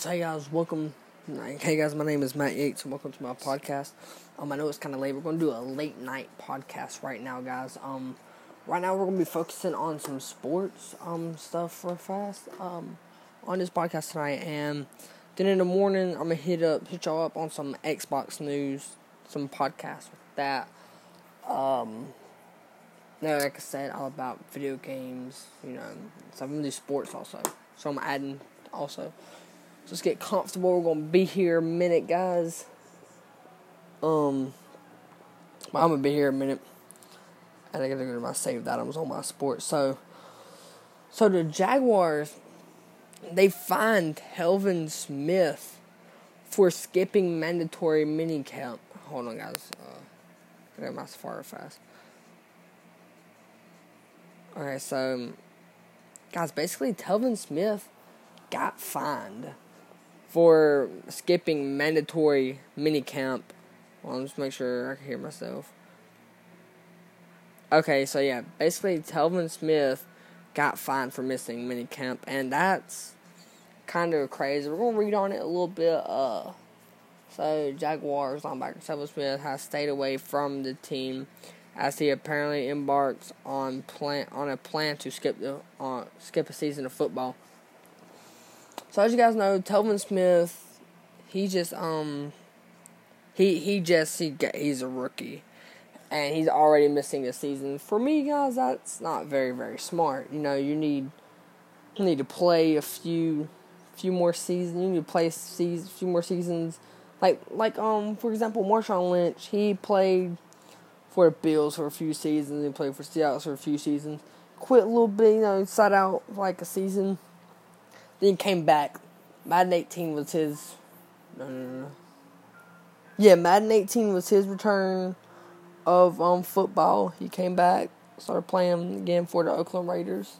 Hey, guys, welcome. Hey guys, my name is Matt Yates, and welcome to my podcast. Um, I know it's kind of late. We're to do a late night podcast right now, guys. Um, right now we're to be focusing on some sports um stuff real fast um on this podcast tonight, and then in the morning I'm gonna hit up hit y'all up on some Xbox news, some podcasts with that. Um, no, like I said, all about video games, you know. So I'm gonna do sports also. So I'm adding also. Just get comfortable. We're gonna be here a minute, guys. Um, I'm gonna be here a minute, and I gotta go to my saved items on my sports. So, so the Jaguars, they fined Telvin Smith for skipping mandatory minicamp. Hold on, guys. Uh, get my Safari fast. Alright, so, um, guys, basically, Telvin Smith got fined for skipping mandatory minicamp. Well, let's make sure I can hear myself. Okay, so yeah, basically Telvin Smith got fined for missing minicamp, and that's kind of crazy. We're gonna read on it a little bit. Uh, so Jaguars linebacker Telvin Smith has stayed away from the team as he apparently embarks on plan on a plan to skip the uh, skip a season of football. So as you guys know, Telvin Smith, he just um he he just he he's a rookie. And he's already missing a season. For me, guys, that's not very very smart. You know, you need you need to play a few few more seasons. You need to play a few more seasons. Like like um for example, Marshawn Lynch, he played for the Bills for a few seasons. He played for Seattle for a few seasons. Quit a little bit, you know, sat out like a season then he came back. Madden 18 was his. No, no, no. Yeah, Madden 18 was his return of um football. He came back, started playing again for the Oakland Raiders.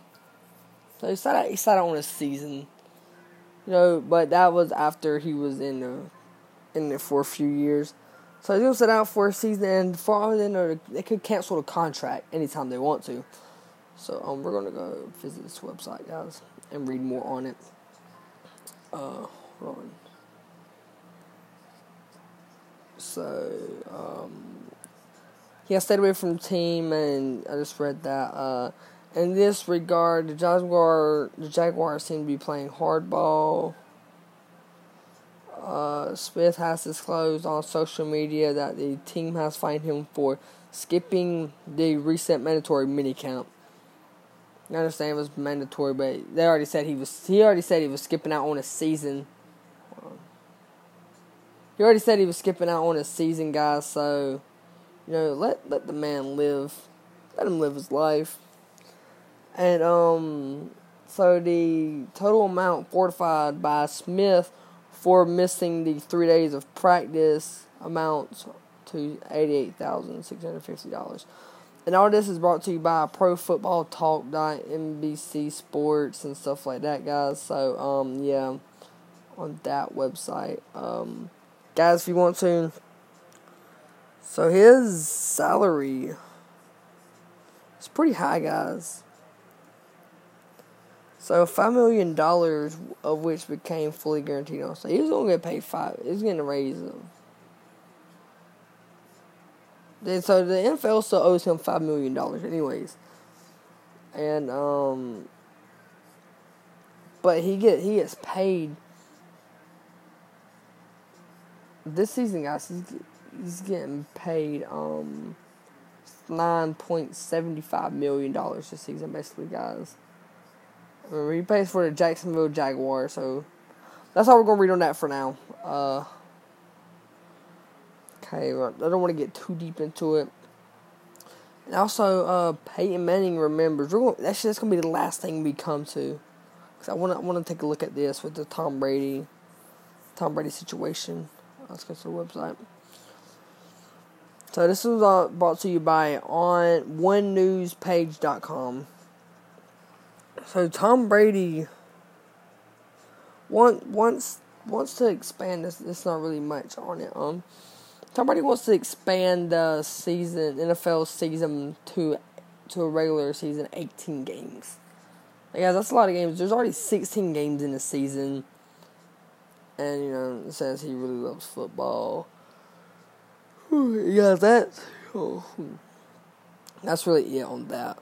So he sat he out on a season, you know. But that was after he was in the in it for a few years. So he's gonna sit out for a season, and for all they know, they could cancel the contract anytime they want to. So um, we're gonna go visit this website, guys and read more on it. Uh, hold on. So, um, he has stayed away from the team, and I just read that. Uh, in this regard, the Jaguar, the Jaguars seem to be playing hardball. Uh, Smith has disclosed on social media that the team has fined him for skipping the recent mandatory minicamp. I understand it was mandatory, but they already said he was. He already said he was skipping out on a season. He already said he was skipping out on a season, guys. So, you know, let let the man live. Let him live his life. And um, so the total amount fortified by Smith for missing the three days of practice amounts to eighty-eight thousand six hundred fifty dollars. And all this is brought to you by Pro Football Talk, NBC Sports, and stuff like that, guys. So, um, yeah, on that website. Um, guys, if you want to. So, his salary is pretty high, guys. So, $5 million of which became fully guaranteed. So, he was to get paid five. He's getting a raise of so the NFL still owes him five million dollars, anyways. And um, but he get he gets paid this season, guys. He's, he's getting paid um nine point seventy five million dollars this season, basically, guys. Remember, he plays for the Jacksonville Jaguars, so that's all we're gonna read on that for now. Uh. Okay, I don't want to get too deep into it. And also, uh, Peyton Manning remembers. We're going, that's gonna be the last thing we come to, because I want to want to take a look at this with the Tom Brady, Tom Brady situation. Let's go to the website. So this was uh, brought to you by on OneNewsPage.com. So Tom Brady want, wants wants to expand this. It's not really much on it. Um, Tom Brady wants to expand the season, NFL season to to a regular season, 18 games. Yeah, that's a lot of games. There's already 16 games in the season. and you know says he really loves football. yeah, that. Oh, that's really it on that.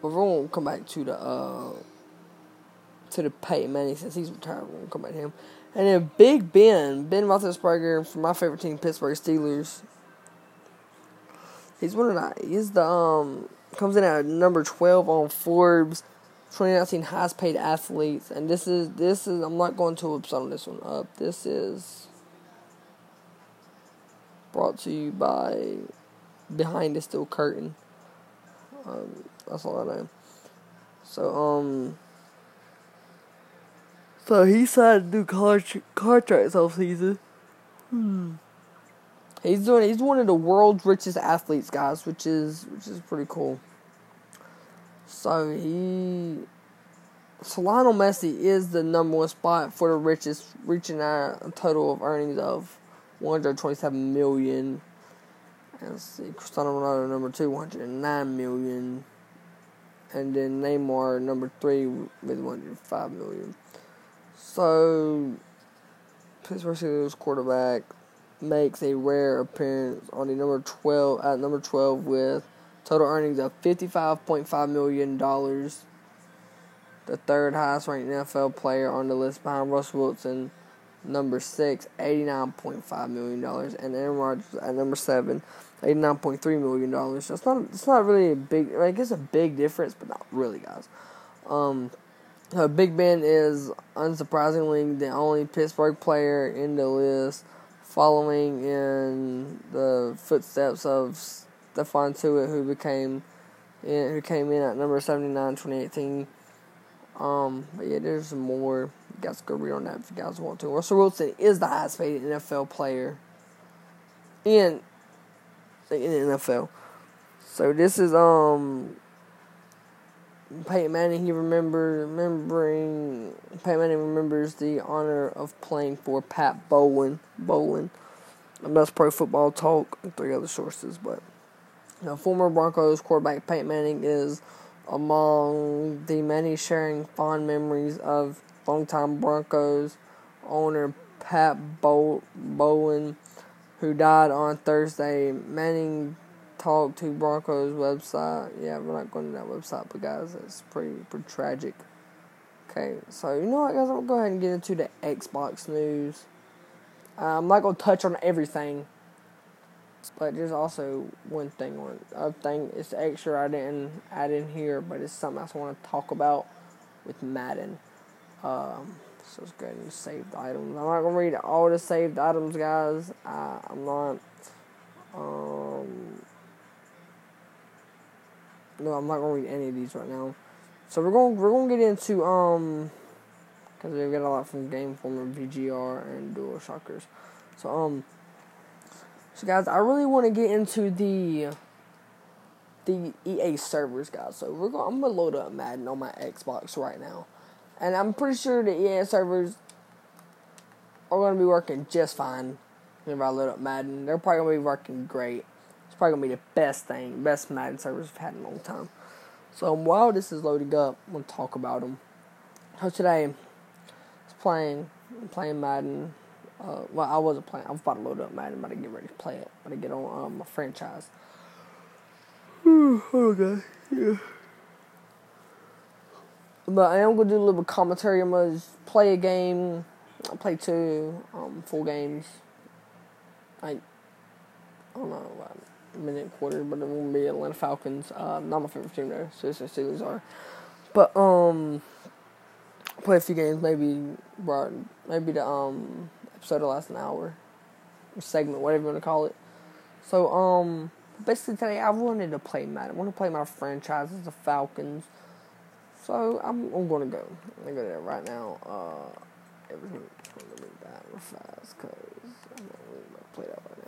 But we're gonna come back to the uh to the Peyton Manning since he's retired. We're gonna come back to him. And then Big Ben, Ben Roethlisberger from my favorite team, Pittsburgh Steelers. He's one of the he's the um comes in at number twelve on Forbes 2019 highest paid athletes, and this is this is I'm not going to upset on this one up. This is brought to you by Behind the Steel Curtain. Um, that's all I know. So um. So he signed do car contracts off season. Hmm. He's doing. He's one of the world's richest athletes, guys, which is which is pretty cool. So he, so Lionel Messi is the number one spot for the richest, reaching a total of earnings of 127 million. And let's see, Cristiano Ronaldo number two, 109 million. And then Neymar number three with 105 million. So Pittsburgh Steelers quarterback makes a rare appearance on the number 12 at number 12 with Total earnings of $55.5 million. The third highest ranked NFL player on the list behind Russell Wilson, number six, $89.5 million. And Aaron Rodgers at number seven, $89.3 million. So it's not, it's not really a big, like, it's a big difference, but not really, guys. Um, uh, Big Ben is unsurprisingly the only Pittsburgh player in the list, following in the footsteps of Stephon Tuitt, who became in, who came in at number 79 2018. Um, but yeah, there's more. You guys go read on that if you guys want to. Russell Wilson is the highest paid NFL player in in the NFL. So this is um Peyton Manning. He remember remembering Peyton Manning remembers the honor of playing for Pat Bowlen. Bowlen. And that's Pro Football Talk and three other sources, but. Now, former Broncos quarterback Peyton Manning is among the many sharing fond memories of longtime Broncos owner Pat Bowlen, who died on Thursday. Manning talked to Broncos website. Yeah, we're not going to that website, but guys, it's pretty pretty tragic. Okay, so you know what, guys, I'm gonna go ahead and get into the Xbox news. Uh, I'm not gonna touch on everything but there's also one thing on other thing it's extra I didn't add in here, but it's something I want to talk about with Madden. Um, so let's go ahead and save the items. I'm not gonna read all the saved items, guys. I, I'm not. Um, no, I'm not gonna read any of these right now. So we're gonna we're gonna get into um because we've got a lot from Game Informer, VGR, and DualShockers. So um. So guys, I really want to get into the the EA servers, guys. So we're gonna I'm gonna load up Madden on my Xbox right now, and I'm pretty sure the EA servers are gonna be working just fine. If I load up Madden, they're probably gonna be working great. Probably gonna be the best thing, best Madden servers we've had in a long time. So while this is loading up, I'm gonna talk about them. So today, I was playing, playing Madden uh, well, I wasn't playing. I was about to load up Madden, about to get ready to play it, about to get on um, my franchise. okay, yeah. But I am gonna do a little bit of commentary. I'm gonna play a game. I play two um, games. I, I don't know, minute quarter, but it won't be Atlanta Falcons. Uh, not my favorite team though. So it's the Steelers are. But um, play a few games. Maybe, right maybe the um episode will last an hour, segment, whatever you want to call it. So, um, basically today I wanted to play Madden. I want to play my franchises, the Falcons. So I'm, I'm to go. I'm to go there right now. Uh, everything. Let me that real fast because I'm going to play that right now.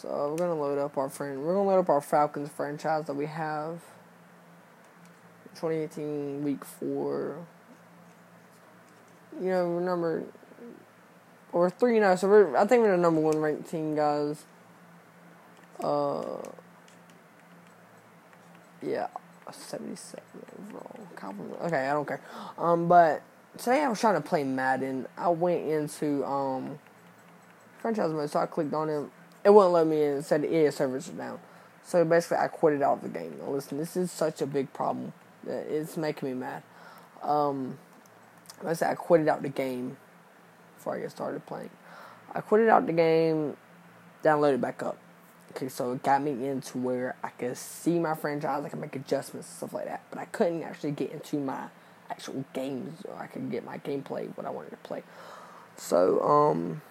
So we're gonna load up our friend. We're gonna load up our Falcons franchise that we have. 2018 week four. You know, number or three now. So we're I think we're the number one ranked team, guys. Uh, yeah, seventy seven overall. Okay, I don't care. Um, but today I was trying to play Madden. I went into um franchise mode, so I clicked on it. It wouldn't let me in. It said the EA servers are down. So basically, I quit it out of the game. Now, listen, this is such a big problem. that It's making me mad. Um, I said I quit it out the game before I get started playing. I quit it out the game, downloaded it back up. Okay, so it got me into where I could see my franchise, I could make adjustments and stuff like that. But I couldn't actually get into my actual games, or I could get my gameplay what I wanted to play. So um,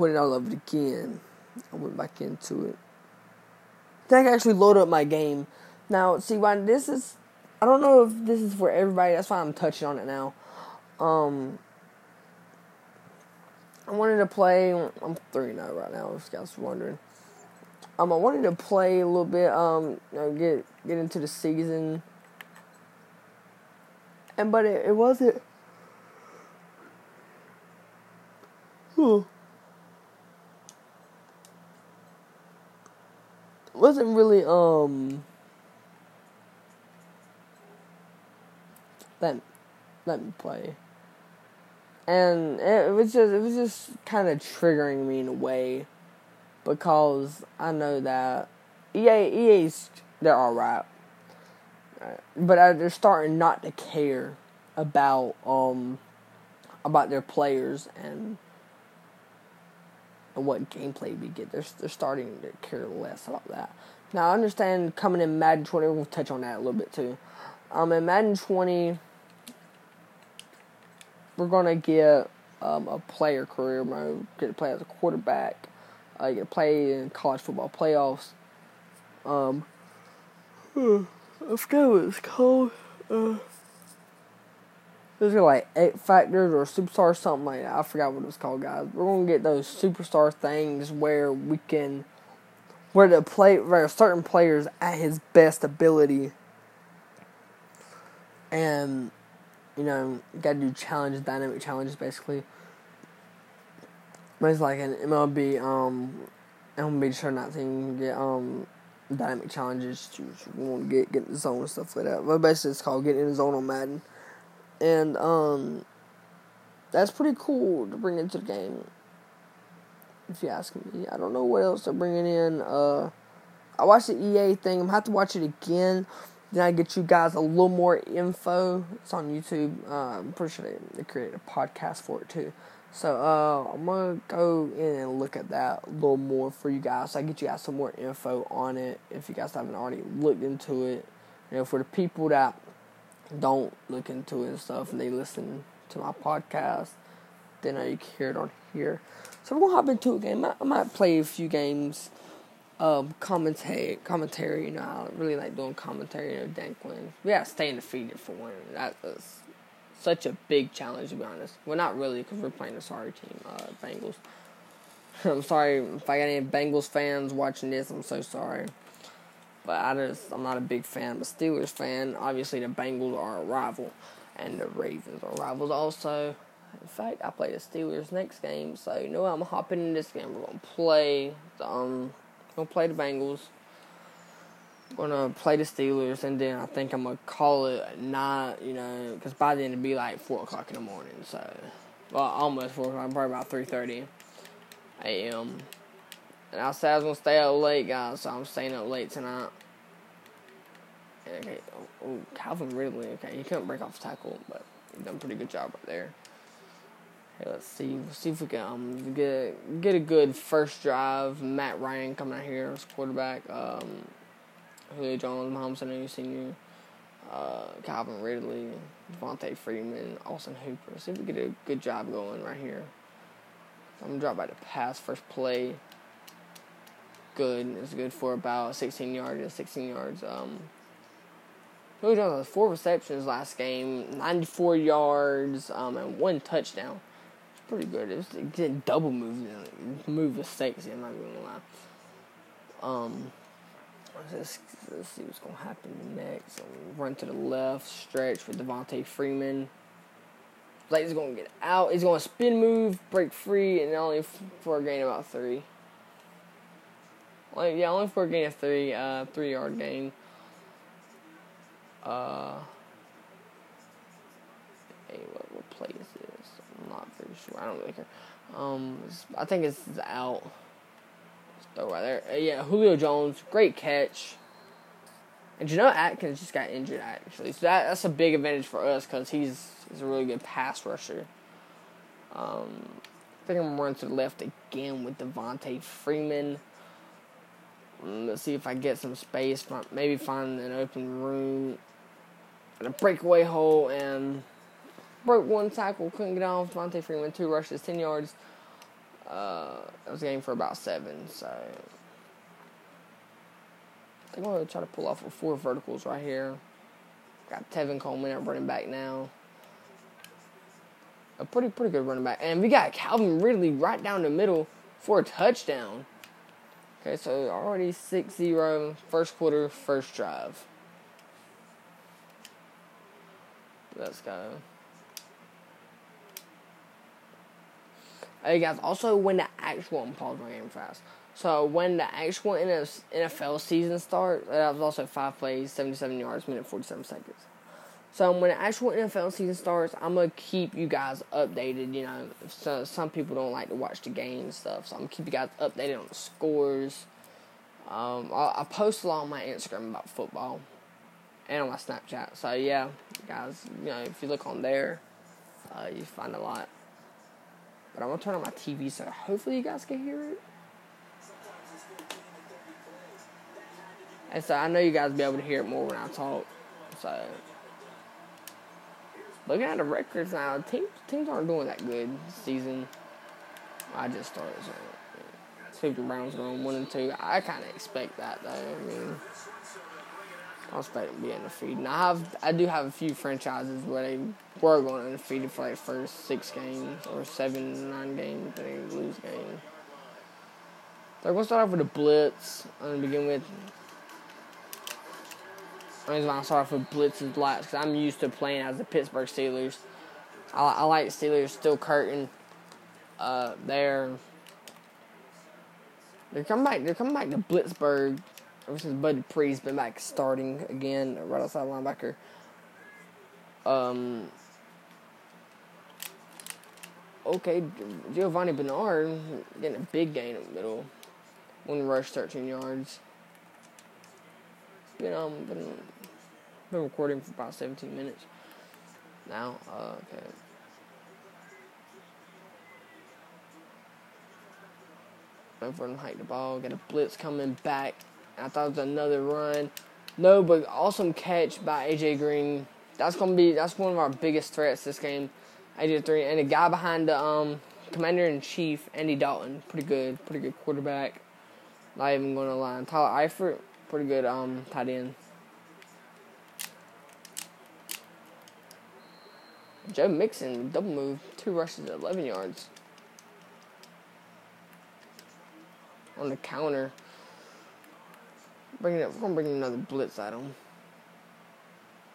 it all over again. I went back into it. Then I can actually load up my game. Now, see why this is. I don't know if this is for everybody. That's why I'm touching on it now. Um, I wanted to play. I'm three now right now. If you guys wondering. Um, I wanted to play a little bit. Um, you know, get get into the season. And but it, it wasn't. Hmm. Wasn't really um let let me play. And it, was just it was just kind of triggering me in a way because I know that EA EA's they're all right, but they're starting not to care about um about their players and what gameplay we get. They're they're starting to care less about that. Now I understand coming in Madden 20. We'll touch on that a little bit too. Um, in Madden 20, we're gonna get um, a player career mode. Get to play as a quarterback. Uh, get to play in college football playoffs. Um, forget what it's called. Uh, there's like X-Factors or superstar something like that. I forgot what it's called, guys. We're gonna get those superstar things where we can, where the play, where certain players at his best ability, and you know, gotta do challenges, dynamic challenges, basically. But it's like an MLB, um, MLB sure not thing. Get um dynamic challenges. To get get in the zone and stuff like that. But basically, it's called getting in the zone on Madden and um, that's pretty cool to bring into the game. If you ask me, I don't know what else they're bringing in. Uh, I watched the EA thing. I'm gonna have to watch it again. Then I get you guys a little more info. It's on YouTube. Uh, I'm pretty sure they, created a podcast for it too. So uh, I'm gonna go in and look at that a little more for you guys. So I get you guys some more info on it if you guys haven't already looked into it. You know, for the people that don't look into it and stuff, and they listen to my podcast, then I hear it on here. So we're gonna hop into a game. I, I might play a few games. Um, commentary, commentary. You know, I really like doing commentary. You know, Danklin. We got staying defeated for one. That is such a big challenge to be honest. Well, not really, because we're playing a sorry team, uh, Bengals. I'm sorry if I got any Bengals fans watching this. I'm so sorry. But I just I'm not a big fan. I'm a Steelers fan. Obviously, the Bengals are a rival, and the Ravens are rivals also. In fact, I play the Steelers next game, so you know I'm hopping in this game. We're gonna play the um, gonna play the Bengals. Gonna play the Steelers, and then I think I'm gonna call it at night. You know, because by then it'd be like four o'clock in the morning. So, well, almost four o'clock. Probably about three thirty a.m. And I said I was gonna stay up late, guys, so I'm staying up late tonight. Okay, oh, oh, Calvin Ridley. Okay, he couldn't break off tackle, but he done a pretty good job right there. Hey, let's see. See if we can um, get get a good first drive. Matt Ryan coming out here as quarterback. Um, Julio Jones, Mahomes, I know seen Uh, Calvin Ridley, Devonta Freeman, Austin Hooper. See if we get a good job going right here. I'm gonna drop by the pass first play good. It was good for about 16 yards. 16 yards. Um, Julio Jones four receptions last game, 94 yards, um, and one touchdown. It's pretty good. It was getting double moves, move mistakes. I'm not gonna lie. Um, let's, let's see what's gonna happen next. Um, run to the left, stretch with Devonta Freeman. He's gonna get out. He's gonna spin move, break free, and only for a gain about three. Like yeah, only for a gain of three, uh, three yard gain. Uh, play. What, what play is this? I'm not very sure. I don't really care. Um, I think it's out. Just throw right there. Uh, yeah, Julio Jones, great catch. And Geno Atkins just got injured actually, so that that's a big advantage for us because he's he's a really good pass rusher. Um, I think I'm gonna run to the left again with Devonta Freeman. Let's see if I get some space. Maybe find an open room, and a breakaway hole, and broke one tackle. Couldn't get off. Devonta Freeman two rushes, ten yards. Uh, I was game for about seven, so I'm going to try to pull off with four verticals right here. Got Tevin Coleman at running back now. A pretty pretty good running back. And we got Calvin Ridley right down the middle for a touchdown. Okay, so already 6-0, first quarter, first drive. Let's go. Hey guys, also when the actual, I'm game fast. So when the actual NFL season starts, that was also five plays, 77 yards, minute 47 seconds. So when the actual NFL season starts, I'm gonna keep you guys updated. You know, so some people don't like to watch the game and stuff, so I'm gonna keep you guys updated on the scores. Um, I, I post a lot on my Instagram about football and on my Snapchat. So yeah, guys, you know, if you look on there, uh, you find a lot. But I'm gonna turn on my TV so hopefully you guys can hear it. And so I know you guys will be able to hear it more when I talk. So looking at the records now, teams teams aren't doing that good this season. I just started so see the Browns going one and two. I kinda expect that though. I mean I expect to be undefeated. Now I have I do have a few franchises where they were going undefeated for like first six games or seven, nine games, they lose games. So we're gonna start off with the Blitz. Uh, I'm gonna begin with the reason why I start off with blitzes lots because I'm used to playing as the Pittsburgh Steelers. I, I like Steelers still curtain. Uh, they're they're coming back. They're coming back to Blitzburgh. Ever since Bud Dupree's been back starting again, right outside linebacker. Um. Okay, Giovani Bernard getting a big gain in the middle. One rush, 13 yards. Been um been been recording for about 17 minutes now. Uh, okay. Over and hike the ball. Got a blitz coming back. I thought it was another run. No, but awesome catch by AJ Green. That's gonna be that's one of our biggest threats this game. AJ three and the guy behind the um commander in chief, Andy Dalton. Pretty good, pretty good quarterback. Not even gonna lie. Tyler Eifert, pretty good um tight end. Joe Mixon, double move, two rushes, 11 yards. On the counter. Bringing it, we're gonna bring another blitz at him.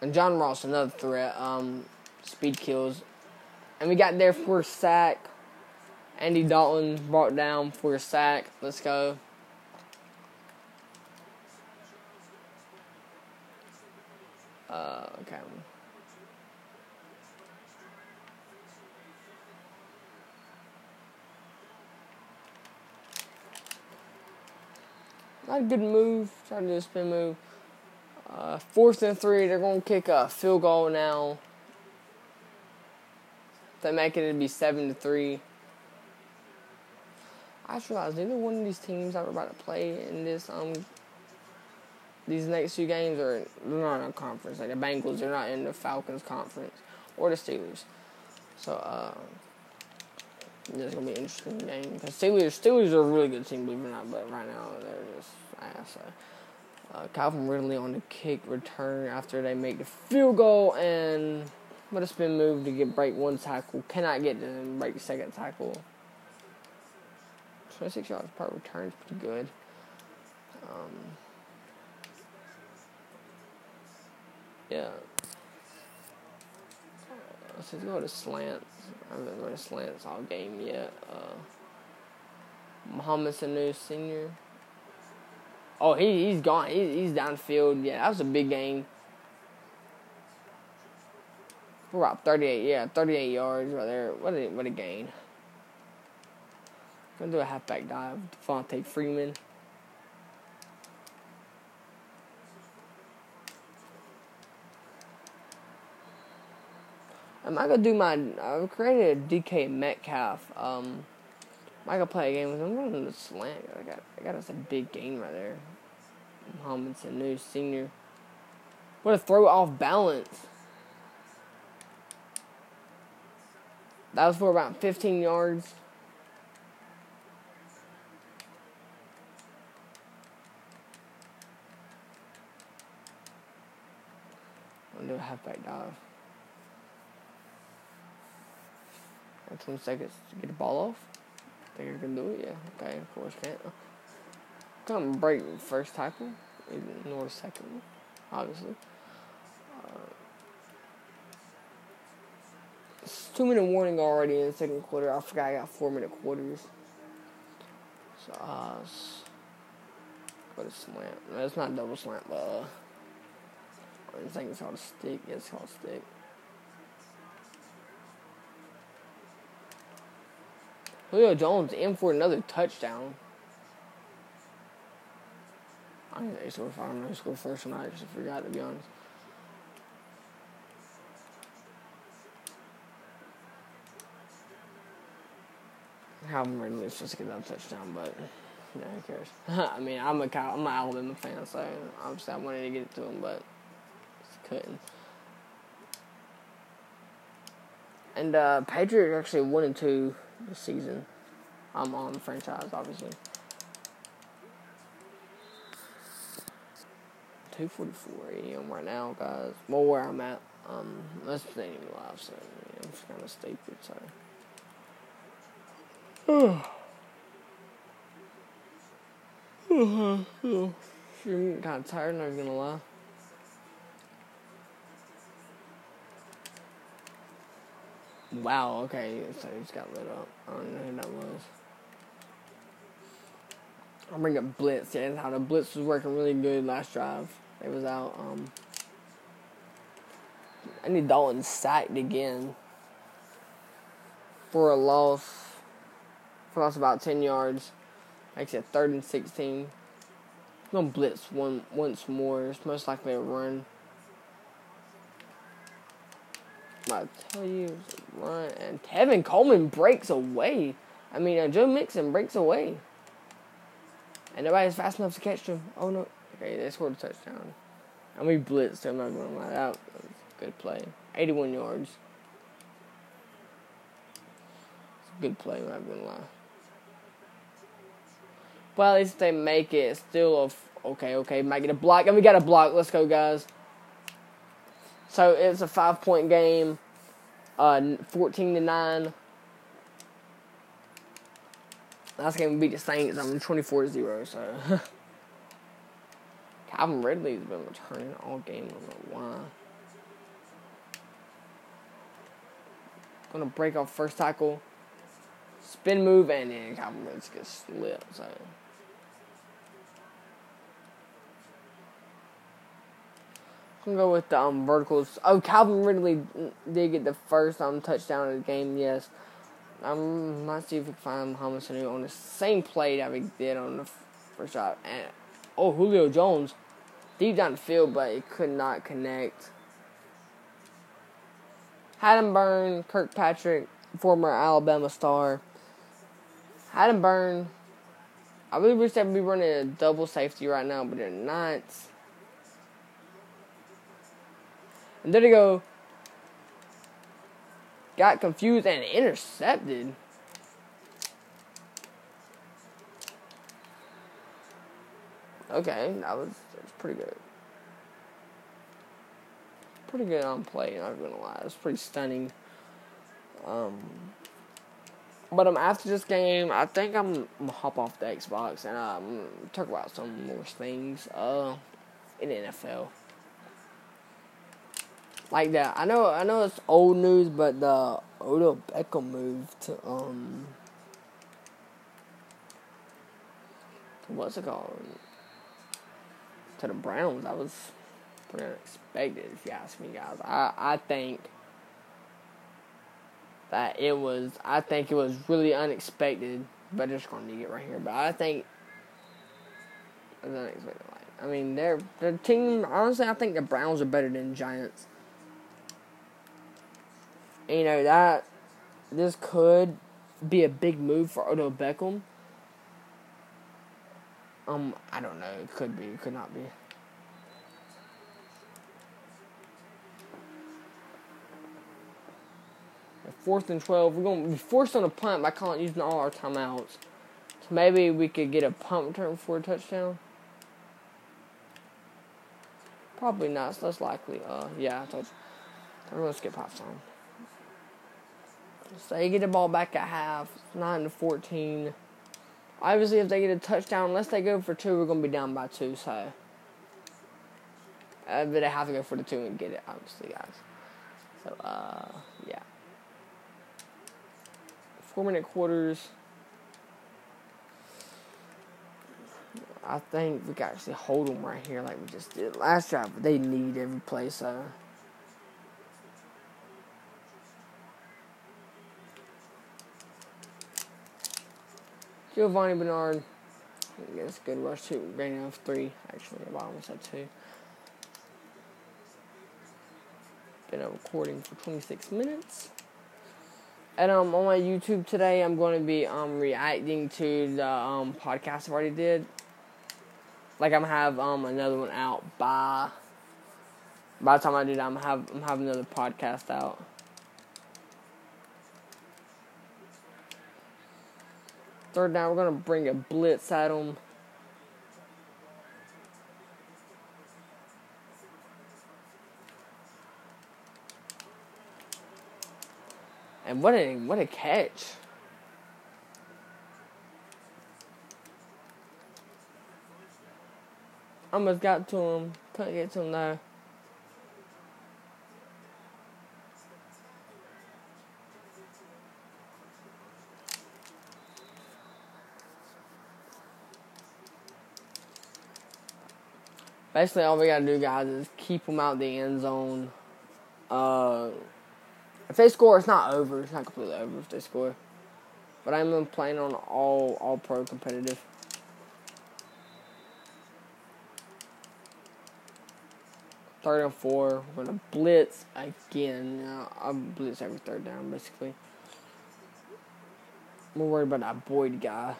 And John Ross, another threat. Um, speed kills. And we got there for a sack. Andy Dalton brought down for a sack. Let's go. Uh, okay. Not a good move. Trying to do a spin move. Uh, fourth and three. They're going to kick a field goal now. They make it to be seven to three. I just realized neither one of these teams that we're about to play in this um these next few games are they're not in a conference. Like the Bengals, they're not in the Falcons conference or the Steelers. So uh, it's gonna be an interesting game because Steelers Steelers are a really good team, believe it or not. But right now they're just. Uh, Calvin Ridley on the kick return after they make the field goal and what a spin move to get break one tackle. Cannot get to break second tackle. 26 yards per return is pretty good. Um, yeah. Let's go to slants. I haven't going to slants all game yet. Uh, Mohamed Sanu Senior. Oh, he he's gone. He, he's downfield. Yeah, that was a big game. We're about 38, yeah, 38 yards right there. What a, what a gain. Gonna do a halfback dive. Devonta Freeman. Am I gonna do my? I've created a DK Metcalf. Um, I gonna play a game with him. I'm running the slant. I got, I got us a big game right there. Mohamed Sanu Senior. What a throw off balance. That was for about 15 yards. I'll do a halfback dive. 20 seconds to get the ball off. Think I can do it? Yeah. Okay, of course can't. Come break first tackle. Ignore the second one, obviously. Uh, two minute warning already in the second quarter. I forgot I got four minute quarters. So, uh, go to slant. It's not double slant, but uh, I think it's called a stick. It's called a stick. Julio Jones in for another touchdown. I think they scored. I don't know who scored first not. I just forgot to be honest. Calvin Ridley's just get that touchdown, but yeah, who cares? I mean, I'm a Cal- I'm an Alabama fan, so obviously I wanted to get it to him, but couldn't. And uh, Patriots actually one and two this season. I'm on the franchise, obviously. 244 AM right now, guys. Well, where I'm at. Um, that's the thing live, so yeah, I'm just kind of stupid, so. I'm kind of tired, not gonna lie. Wow, okay, so he just got lit up. I don't know who that was. I'm bringing Blitz. Yeah, how the Blitz was working really good last drive. It was out. Um, Andy Dalton sacked again for a loss. For loss about 10 yards. Makes it third and 16. gonna blitz one once more. It's most likely a run. I tell you, run and Tevin Coleman breaks away. I mean, uh, Joe Mixon breaks away, and nobody's fast enough to catch him. Oh no! Okay, they scored a touchdown. And we blitzed. him. I'm not gonna lie, that was a good play. 81 yards. good play. I'm not gonna lie. Well, at least they make it. Still a okay, okay. Might get a block, and we got a block. Let's go, guys. So it's a five point game, uh, 14 to 9. Last game we beat the Saints. I'm 24 0, so. Calvin Ridley's been returning all game. I don't know why. Gonna break off first tackle. Spin move, and then Calvin Ridley gets slipped, so. I'm gonna go with the um, verticals. Oh, Calvin Ridley did get the first um touchdown of the game. Yes, I um, might see if we can find Mohamed Sanu on the same play that we did on the first shot. And oh, Julio Jones deep down the field, but it could not connect. Haddon Burn, Kirkpatrick, former Alabama star. Haddon Burn. I really wish they'd be running a double safety right now, but they're not. And there they go. Got confused and intercepted. Okay, that was, that was pretty good. Pretty good on play, not gonna lie. It was pretty stunning. Um, but um, after this game, I think I'm, gonna hop off the Xbox and um, talk about some more things uh, in NFL like that. I know I know it's old news, but the Odell Beckham move to um what's it called? To the Browns. I was pretty unexpected if you ask me guys. I, I think that it was. I think it was really unexpected, but it's going to get right here. But I think it was unexpected. I mean, their their team. Honestly, I think the Browns are better than Giants. You know that this could be a big move for Odell Beckham. Um, I don't know. It could be. It could not be. fourth and 12. We're to be forced on a punt by calling using all our timeouts. So maybe we could get a punt return for a touchdown. Probably not. It's less likely. Uh, yeah, touch. We're going to skip half time. So they get the ball back at half, 9 to 14. Obviously, if they get a touchdown, unless they go for two, we're to be down by two. So, uh, but they have to go for the two and get it, obviously, guys. So, uh, yeah four minute quarters. I think we can actually hold them right here like we just did last drive. But they need every play, so. Giovani Bernard. I guess good rush two. Rating of three, actually. I almost had two. Been a recording for 26 minutes. And um, on my YouTube today, I'm going to be um reacting to the um podcast I already did. Like I'm have um another one out by by the time I do that, I'm have I'm having another podcast out. Third down, we're gonna bring a blitz at them. And what a what a catch. Almost got to him. Couldn't get to him though. Basically, all we gotta do, guys, is keep them out the end zone. Uh, if they score, it's not over. It's not completely over if they score. But I'm playing on all all pro competitive. Third and four. We're gonna blitz again. Now I blitz every third down basically. I'm worried about that Boyd guy.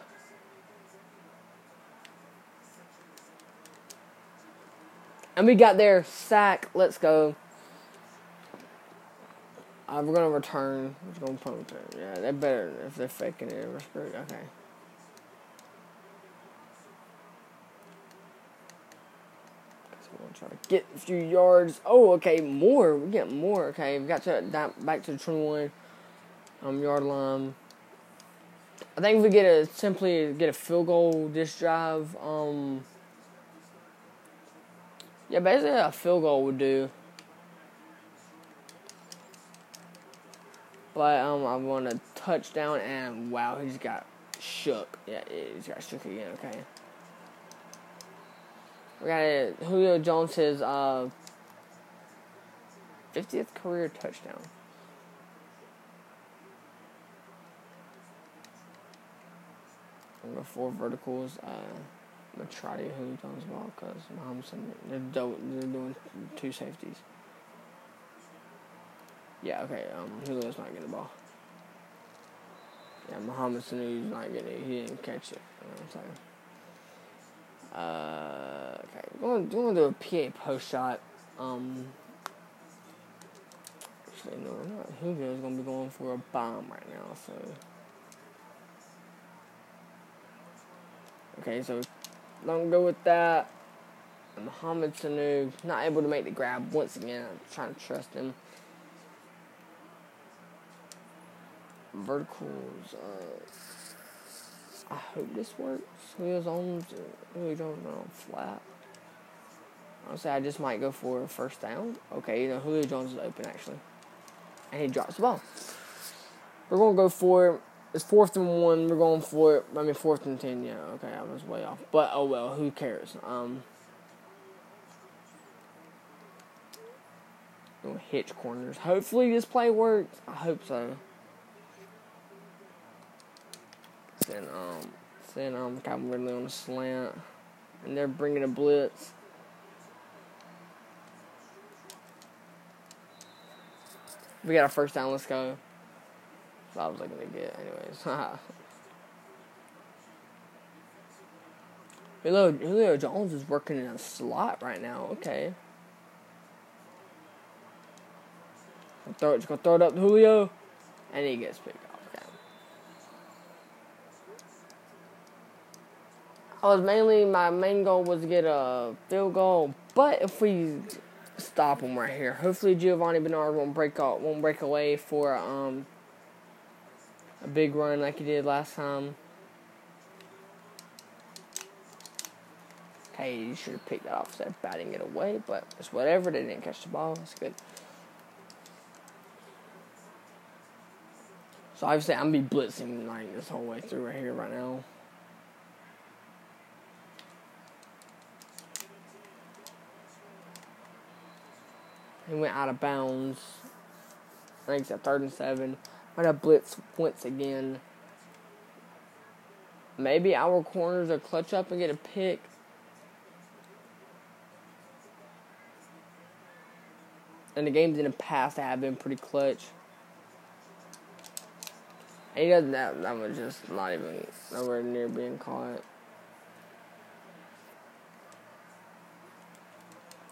And we got their sack. Let's go. Uh, we're gonna return. We're gonna put return. Yeah, they better if they're faking it. We're screwed. Okay. we're gonna try to get a few yards. Oh, okay, more. We get more. Okay, we got to that back to the twenty-one um yard line. I think if we get a simply get a field goal this drive, um, yeah, basically a field goal would do. But um, I want a touchdown, and wow, he's got shook. Yeah, he's got shook again. Okay. We got it. Julio Jones's uh, 50th career touchdown. Going four verticals. Uh, To try to get Julio Jones ball because Mahomes, they're, do- they're doing two safeties. Yeah, okay, um, Julio's not getting the ball. Yeah, Mohamed Sanu's not getting it. He didn't catch it. You know what I'm saying? Uh, okay, we're going, we're going to do a PA post shot. Um, actually, no, we're not. Julio's going to be going for a bomb right now, so. Okay, so don't go with that. Mohamed Sanu not able to make the grab once again. I'm trying to trust him. verticals. Uh, I hope this works. Wheels on, really don't know, flat. Honestly, I just might go for a first down. Okay, you know, Julio Jones is open actually. And he drops the ball. We're going to go for. It's fourth and one. We're going for it. I mean, fourth and ten. Yeah, okay, I was way off. But oh well, who cares? Um, hitch corners. Hopefully, this play works. I hope so. Send um, send um, Calvin Ridley on a slant, and they're bringing a blitz. We got a first down. Let's go. I was looking to get, anyways. Julio, Julio Jones is working in a slot right now. Okay. Throw it, just gonna throw it up to Julio, and he gets picked off. Okay. I was mainly my main goal was to get a field goal, but if we stop him right here, hopefully Giovani Bernard won't break out, won't break away for um a big run like he did last time. Hey, you should have picked that off instead of batting it away, but it's whatever. They didn't catch the ball. It's good. So obviously I'm be blitzing like this whole way through right here right now. He went out of bounds. I think it's at third and seven. Might have blitz once again. Maybe our corners will clutch up and get a pick. And the games in the past have been pretty clutch. And he doesn't that that was just not even nowhere near being caught.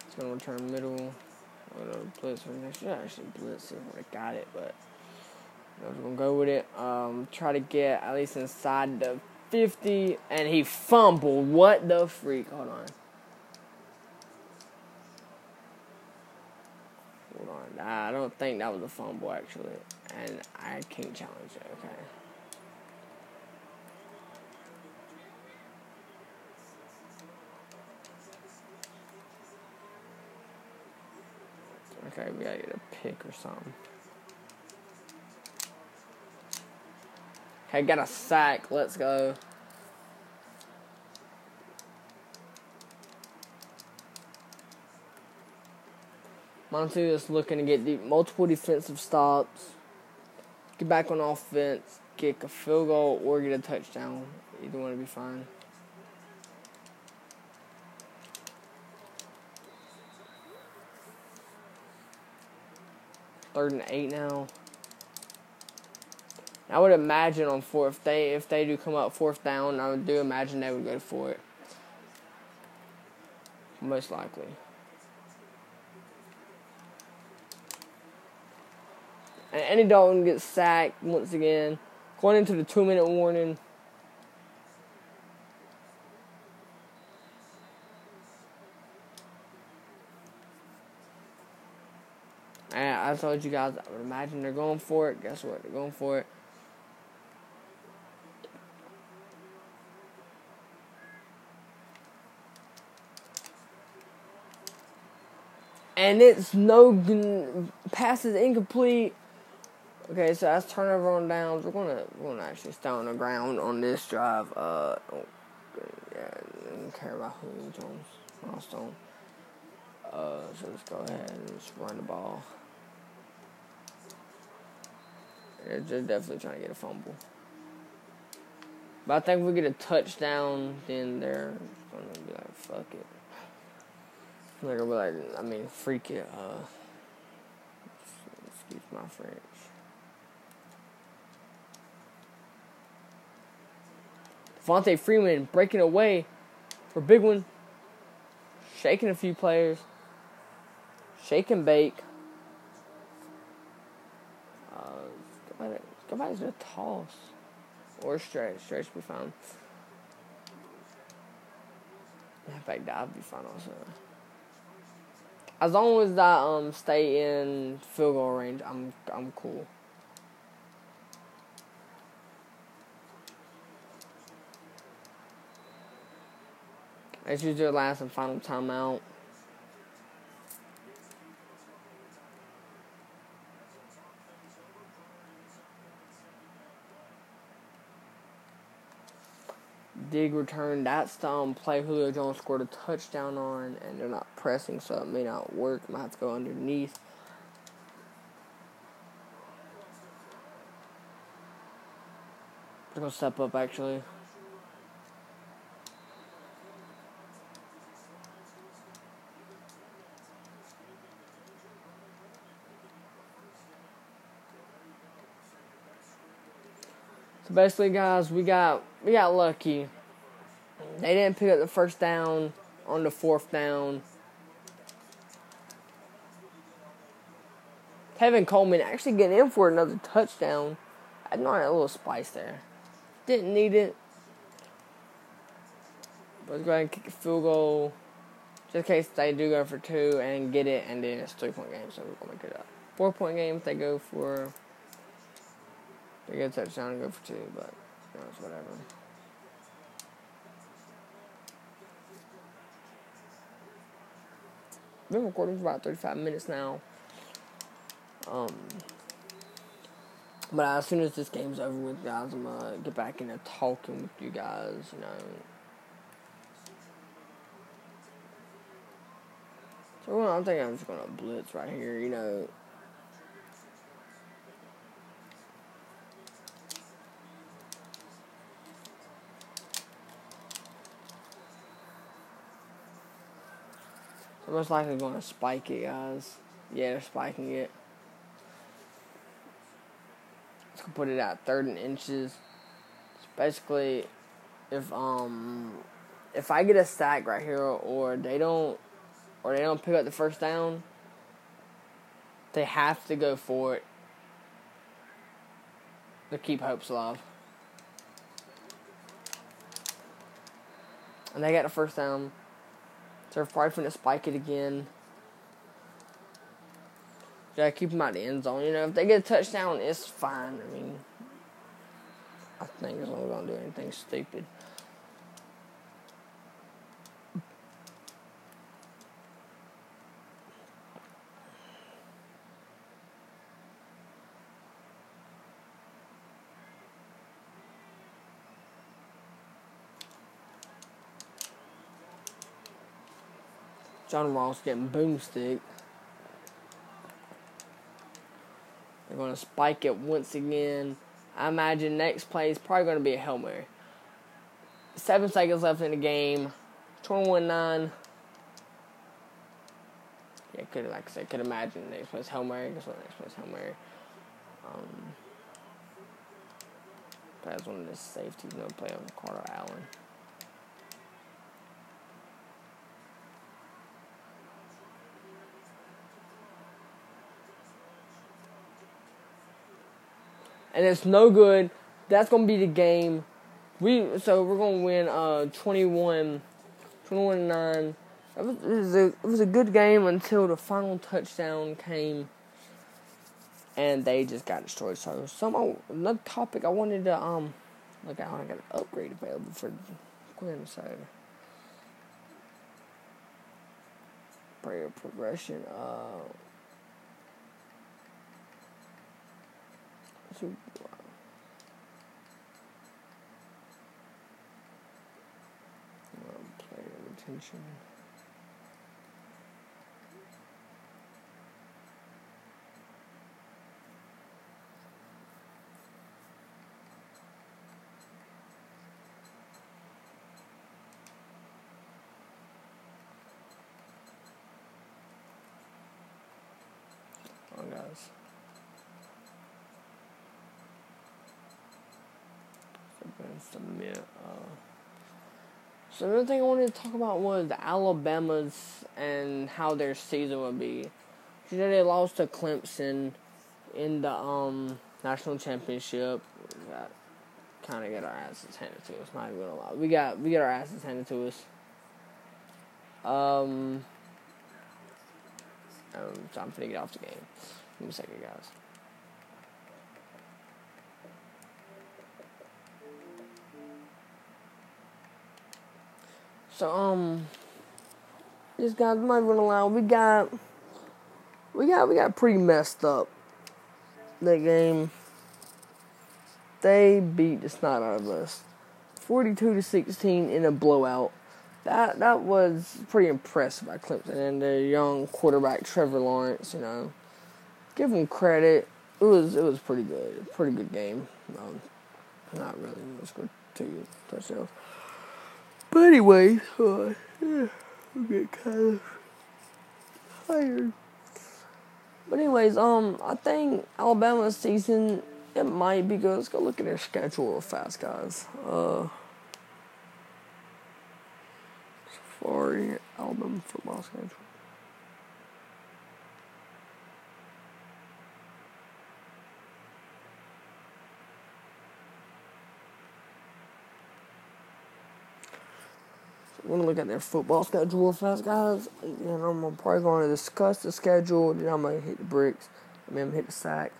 It's gonna return middle. blitz next. Yeah, actually blitz if I got it, but I was gonna go with it. Um, try to get at least inside the 50, and he fumbled. What the freak? Hold on. Hold on. I don't think that was a fumble actually and I can't challenge it, okay? Okay, we gotta get a pick or something. Okay, got a sack. Let's go. Monty is looking to get deep, multiple defensive stops get back on offense, kick a field goal, or get a touchdown. Either one would be fine. Third and eight now. I would imagine on fourth, if they if they do come up fourth down, I would do imagine they would go for it. Most likely. And Andy Dalton gets sacked once again. Going into the two minute warning. And I told you guys, I would imagine they're going for it. Guess what? They're going for it. And it's no passes incomplete. Okay, so that's turnover on downs. We're gonna we're gonna actually stay on the ground on this drive. Uh, oh, yeah, I don't care about Julio Jones milestone. Uh, so let's go ahead and just run the ball. They're, definitely trying to get a fumble. But I think if we get a touchdown, then they're gonna be like, fuck it. Gonna like, I mean, freak it. Uh, excuse my French. Devonta Freeman breaking away for big one. Shaking a few players. Shake and bake. Uh, go back to a toss. Or stretch. Stretch be fine. In fact, would be fine also. As long as I um stay in field goal range, I'm I'm cool. Let's use their last and final timeout. Dig return. That's the um, play Julio Jones scored a touchdown on, and they're not pressing, so it may not work. Might have to go underneath. They're gonna step up actually. So basically, guys, we got we got lucky. They didn't pick up the first down on the fourth down. Tevin Coleman actually getting in for another touchdown. I know a little spice there. Didn't need it. Let's go ahead and kick a field goal. Just in case they do go for two and get it, and then it's three point game, so we're gonna make it up. Four point game if they go for they get a touchdown and go for two, but you know, it's whatever. Been recording for about 35 minutes now. Um, but as soon as this game's over with, guys, I'm gonna get back into talking with you guys, you know. So well, I'm thinking I'm just gonna blitz right here, you know. I'm most likely gonna spike it, guys. Yeah, they're spiking it. Let's put it at third and inches. So basically, if um if I get a sack right here, or they don't, or they don't pick up the first down, they have to go for it to keep hopes alive. And they got the first down. They're probably to spike it again. Yeah, keep them out of the end zone. You know, if they get a touchdown, it's fine. I mean, I think it's not going to do anything stupid. John Ross getting boomstick. They're going to spike it once again. I imagine next play is probably going to be a Hail Mary. Seven seconds left in the game. 21 9. Yeah, could like I said, could imagine next play is Hail Mary. Guess what? Next play is Hail Mary. Um, that's one of the safeties. No play on Carter Allen. And it's no good. That's gonna be the game. We so we're gonna win uh 21, 21 9. It was, a, it was a good game until the final touchdown came, and they just got destroyed. So some another topic I wanted to um look at. I got an upgrade available for Quinn. So prayer progression. Uh, to player retention. Oh, guys. submit. Uh, so another thing I wanted to talk about was Alabama's and how their season would be. Know they lost to Clemson in the um national championship. We got kind of get our asses handed to us. Not even gonna lie, we got we got our asses handed to us. Um, um so I'm finna get off the game. Give me a second, guys. So um, these guys might run around. We got, we got, we got pretty messed up. That game. They beat the snot out of us, forty-two to sixteen in a blowout. That that was pretty impressive by Clemson and their young quarterback Trevor Lawrence. You know, give him credit. It was it was pretty good, pretty good game. Um, Not really. Let's go to touchdowns. But anyway, uh, yeah, I get kind of tired. But anyways, um, I think Alabama's season it might be good. Let's go look at their schedule real fast, guys. Uh, Safari Alabama football schedule. Gonna look at their football schedule real fast, guys. And I'm probably going to discuss the schedule. Then I'm gonna hit the bricks. I mean, I'm hit the sack.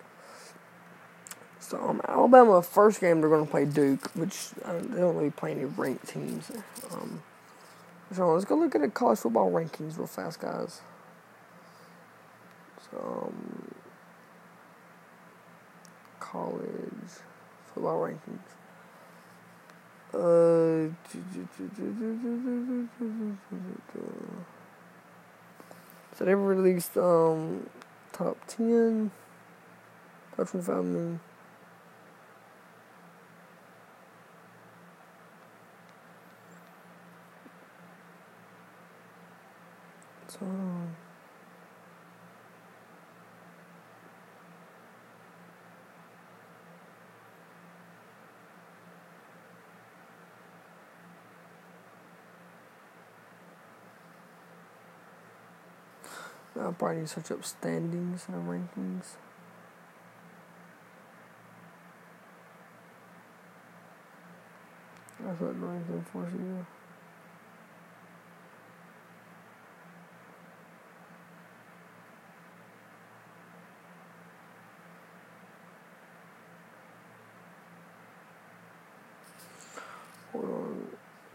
So um, Alabama first game they're gonna play Duke, which uh, they don't really play any ranked teams. Um, so let's go look at the college football rankings real fast, guys. So um, college football rankings. Uh, so they released um top ten, top million. So. Need to search up standings and rankings. That's what ranking forces you. Hold on.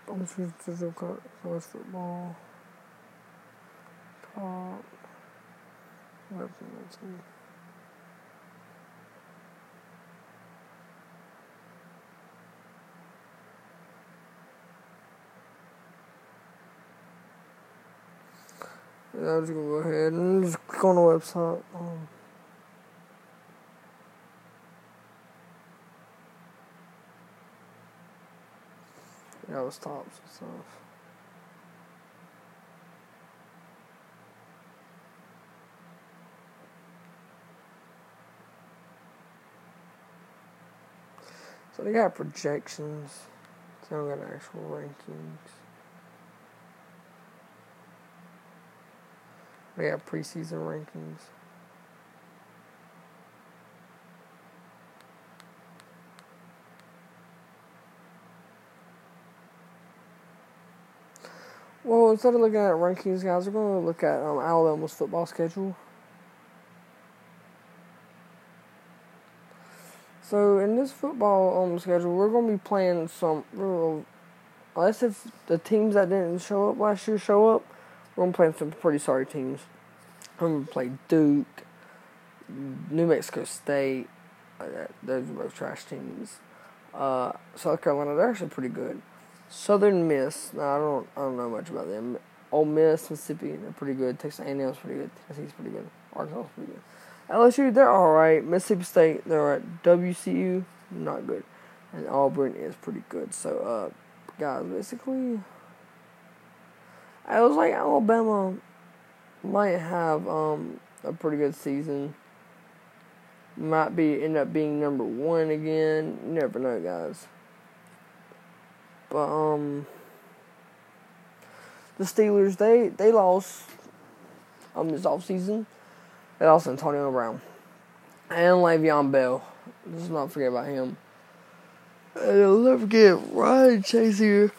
I'm just to college football. I'm just gonna go ahead and just click on the website. Um, yeah, it was tops and stuff. So they got projections. They don't got actual rankings. They got preseason rankings. Well, instead of looking at rankings, guys, we're going to look at um, Alabama's football schedule. So in this football um, schedule, we're to be playing some. Unless if the teams that didn't show up last year show up, we're to play some pretty sorry teams. Going to play Duke, New Mexico State. Uh, those are both trash teams. Uh, South Carolina, they're actually pretty good. Southern Miss, no, I don't, I don't know much about them. Ole Miss, Mississippi, they're pretty good. Texas A&M's pretty good. Tennessee's pretty good. Arkansas's pretty good. LSU, they're alright. Mississippi State, they're at WCU, not good. And Auburn is pretty good. So, uh, guys, basically, I was like Alabama might have um a pretty good season. Might be end up being number one again. Never know, guys. But um, the Steelers they they lost um this off season. They also Antonio Brown and Le'Veon Bell. Let's not forget about him. And I'll never forget Ryan Shazier.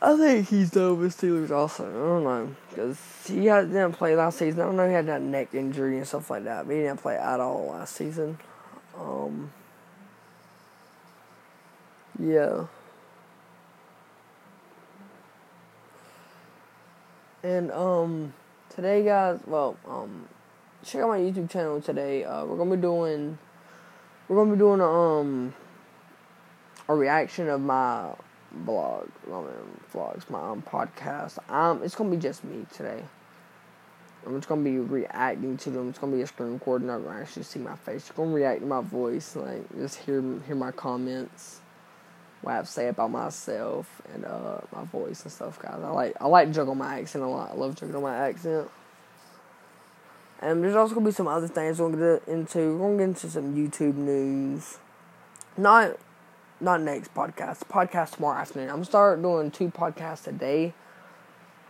I think he's done with Steelers also. I don't know because he didn't play last season. I don't know he had that neck injury and stuff like that, but he didn't play at all last season. Um, yeah. And um, today, guys. Well, um, check out my YouTube channel today. Uh, we're gonna be doing. We're gonna be doing a, um a reaction of my blog, I mean, vlogs, my um, podcast. Um, it's gonna be just me today. I'm just gonna be reacting to them. It's gonna be a screen record. Not gonna actually see my face. Just gonna react to my voice, like just hear hear my comments. what I have to say about myself and uh, my voice and stuff, guys. I like I like juggle my accent a lot. I love juggling my accent. And there's also gonna be some other things we're gonna get into. We're gonna get into some YouTube news. Not not next podcast. Podcast tomorrow afternoon. I'm gonna start doing two podcasts a day.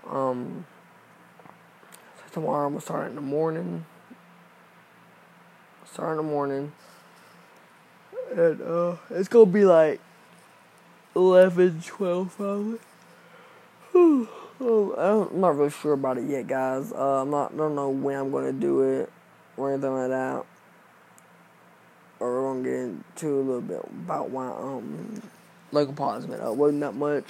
Um so tomorrow I'm gonna start in the morning. Start in the morning. And uh it's gonna be like 11, 12 probably. I'm not really sure about it yet, guys. Uh, I'm not. don't know when I'm gonna do it or anything like that. Or we're gonna get into a little bit about why um Logan Paul has been up. Wasn't that much.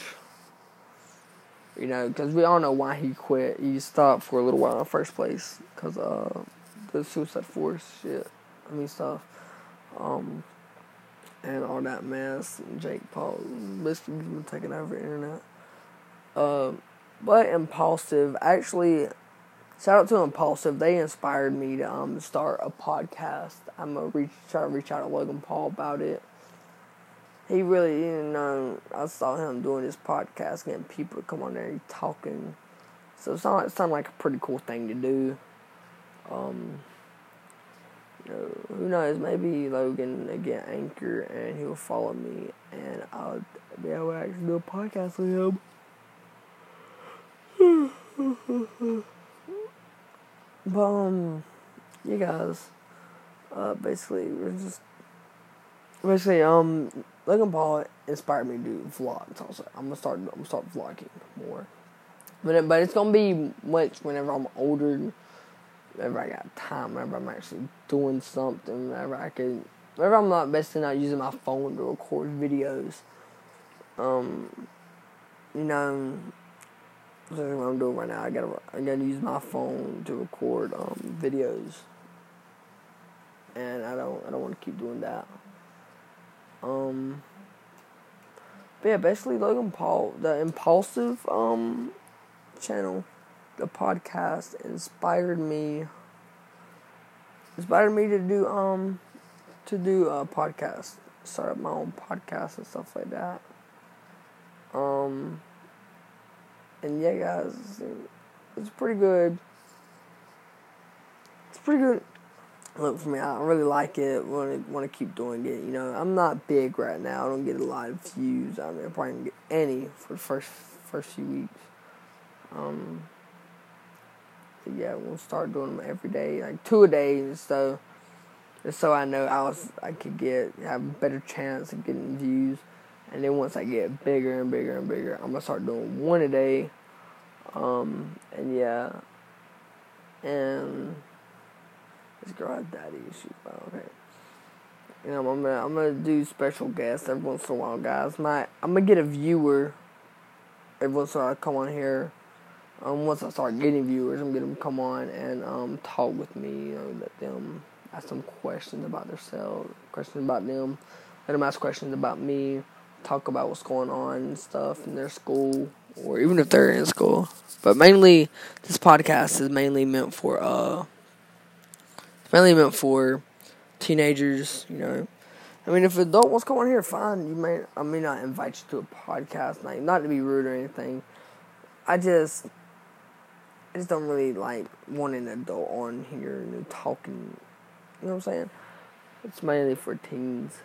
You know, because we all know why he quit. He stopped for a little while in the first place because uh the Suicide Forest shit. I mean stuff. Um, and all that mess. And Jake Paul basically taking over the internet. Uh, but Impulsive, actually, shout out to Impulsive. They inspired me to um start a podcast. I'm gonna reach try to reach out to Logan Paul about it. He really, you know, I saw him doing this podcast, getting people to come on there, and talking. So it sounded, it sounded like a pretty cool thing to do. Um, you know, who knows? Maybe Logan get Anchor and he'll follow me, and I'll be able to actually do a podcast with him. but um, you guys, uh, basically we're just basically um, Logan Paul inspired me to do vlogs. Also, I'm gonna start. I'm gonna start vlogging more. But but it's gonna be much whenever I'm older whenever I got time, whenever I'm actually doing something, whenever I can, whenever I'm not basically not using my phone to record videos. Um, you know, what I'm doing right now. I gotta I gotta use my phone to record um videos, and I don't I don't want to keep doing that. Um. But yeah, basically Logan Paul, the impulsive um channel the podcast inspired me inspired me to do um to do a podcast start up my own podcast and stuff like that um and yeah guys it's pretty good. It's pretty good. Look for me i really like it. Want to want to keep doing it you know? I'm not big right now. I don't get a lot of views. I mean i probably didn't get any for the first first few weeks. Um yeah, we'll start doing them every day, like two a day, so just so I know I was I could get have a better chance of getting views, and then once I get bigger and bigger and bigger, I'm gonna start doing one a day, um, and yeah, and this girl has daddy issues, but okay. You know, I'm gonna I'm gonna do special guests every once in a while, guys. My I'm gonna get a viewer every once in a while. I come on here um, once I start getting viewers, I'm gonna come on and um, talk with me. You know, let them ask some questions about themselves, questions about them, let them ask questions about me, talk about what's going on and stuff in their school, or even if they're in school. But mainly, this podcast is mainly meant for uh, mainly meant for teenagers. You know, I mean, if adult wants to come on here, fine. You may I may not invite you to a podcast, like not to be rude or anything. I just I just don't really like want an adult on here and talking. You know what I'm saying? It's mainly for teens.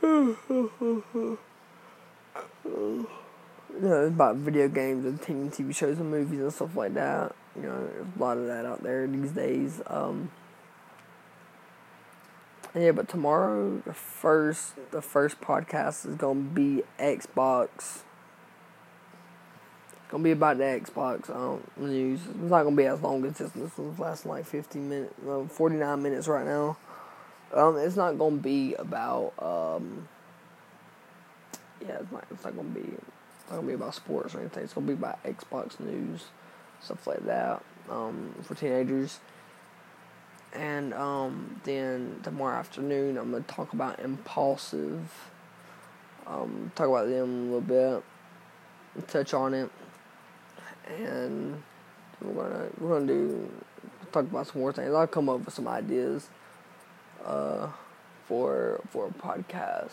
you know, about video games and TV shows and movies and stuff like that. You know, there's a lot of that out there these days. Um, yeah, but tomorrow the first the first podcast is gonna be Xbox It's gonna be about the Xbox um, news. It's not gonna be as long as this. This one's lasting like 50 minutes, uh, 49 minutes right now. Um, it's not gonna be about um, yeah, it's not. It's not gonna be. It's not gonna be about sports or anything. It's gonna be about Xbox news, stuff like that. Um, for teenagers. And um, then tomorrow afternoon, I'm gonna talk about impulsive. Um, talk about them a little bit, touch on it and we're gonna we're gonna do talk about some more things. I'll come up with some ideas uh, for for a podcast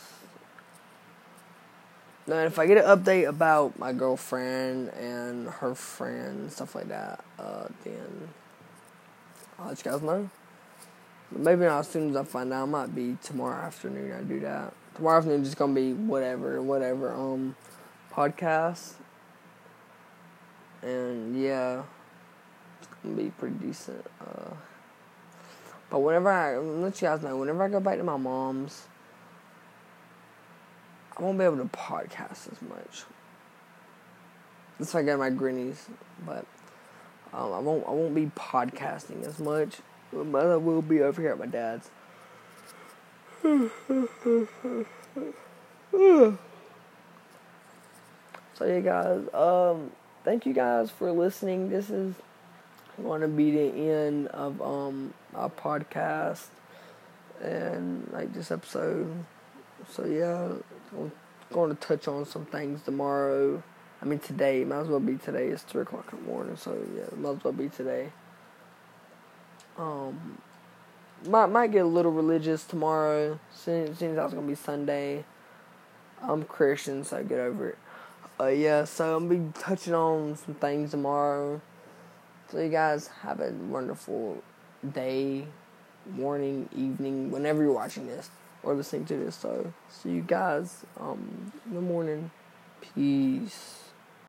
Now, if I get an update about my girlfriend and her friend stuff like that, uh, then I'll let you guys know. But maybe not as soon as I find out. It might be tomorrow afternoon. I do that. Tomorrow afternoon is just gonna be whatever, whatever. Um, podcast. And yeah, it's gonna be pretty decent. Uh, but whenever I let you guys know, whenever I go back to my mom's, I won't be able to podcast as much. That's why I got my grinnies, but um, I won't. I won't be podcasting as much, but I will be over here at my dad's. so yeah, guys. Um, thank you guys for listening. This is going to be the end of um our podcast and like this episode. So yeah, I'm going to touch on some things tomorrow. I mean today, might as well be today. It's three o'clock in the morning, so yeah, might as well be today. Um, might might get a little religious tomorrow. Since since that's gonna be Sunday. I'm Christian, so get over it. Uh, yeah, so I'm gonna be touching on some things tomorrow. So you guys have a wonderful day, morning, evening, whenever you're watching this or listening to this. So see you guys um in the morning. Peace.